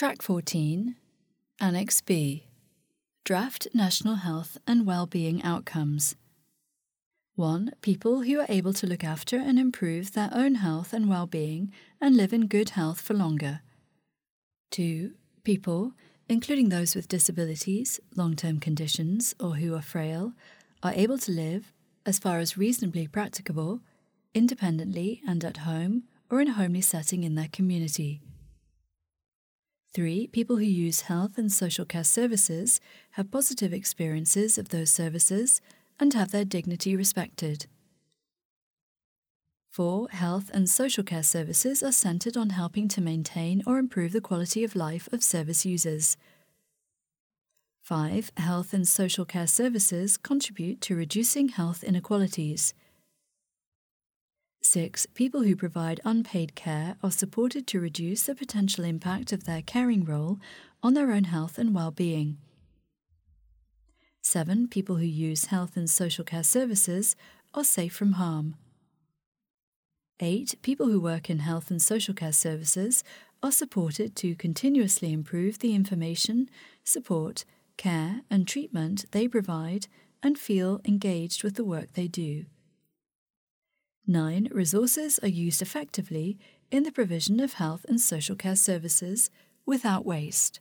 Track 14, Annex B Draft National Health and Wellbeing Outcomes. 1. People who are able to look after and improve their own health and well-being and live in good health for longer. 2. People, including those with disabilities, long-term conditions, or who are frail, are able to live, as far as reasonably practicable, independently and at home or in a homely setting in their community. 3. People who use health and social care services have positive experiences of those services and have their dignity respected. 4. Health and social care services are centred on helping to maintain or improve the quality of life of service users. 5. Health and social care services contribute to reducing health inequalities. 6. People who provide unpaid care are supported to reduce the potential impact of their caring role on their own health and well-being. 7. People who use health and social care services are safe from harm. 8. People who work in health and social care services are supported to continuously improve the information, support, care, and treatment they provide and feel engaged with the work they do. 9. Resources are used effectively in the provision of health and social care services without waste.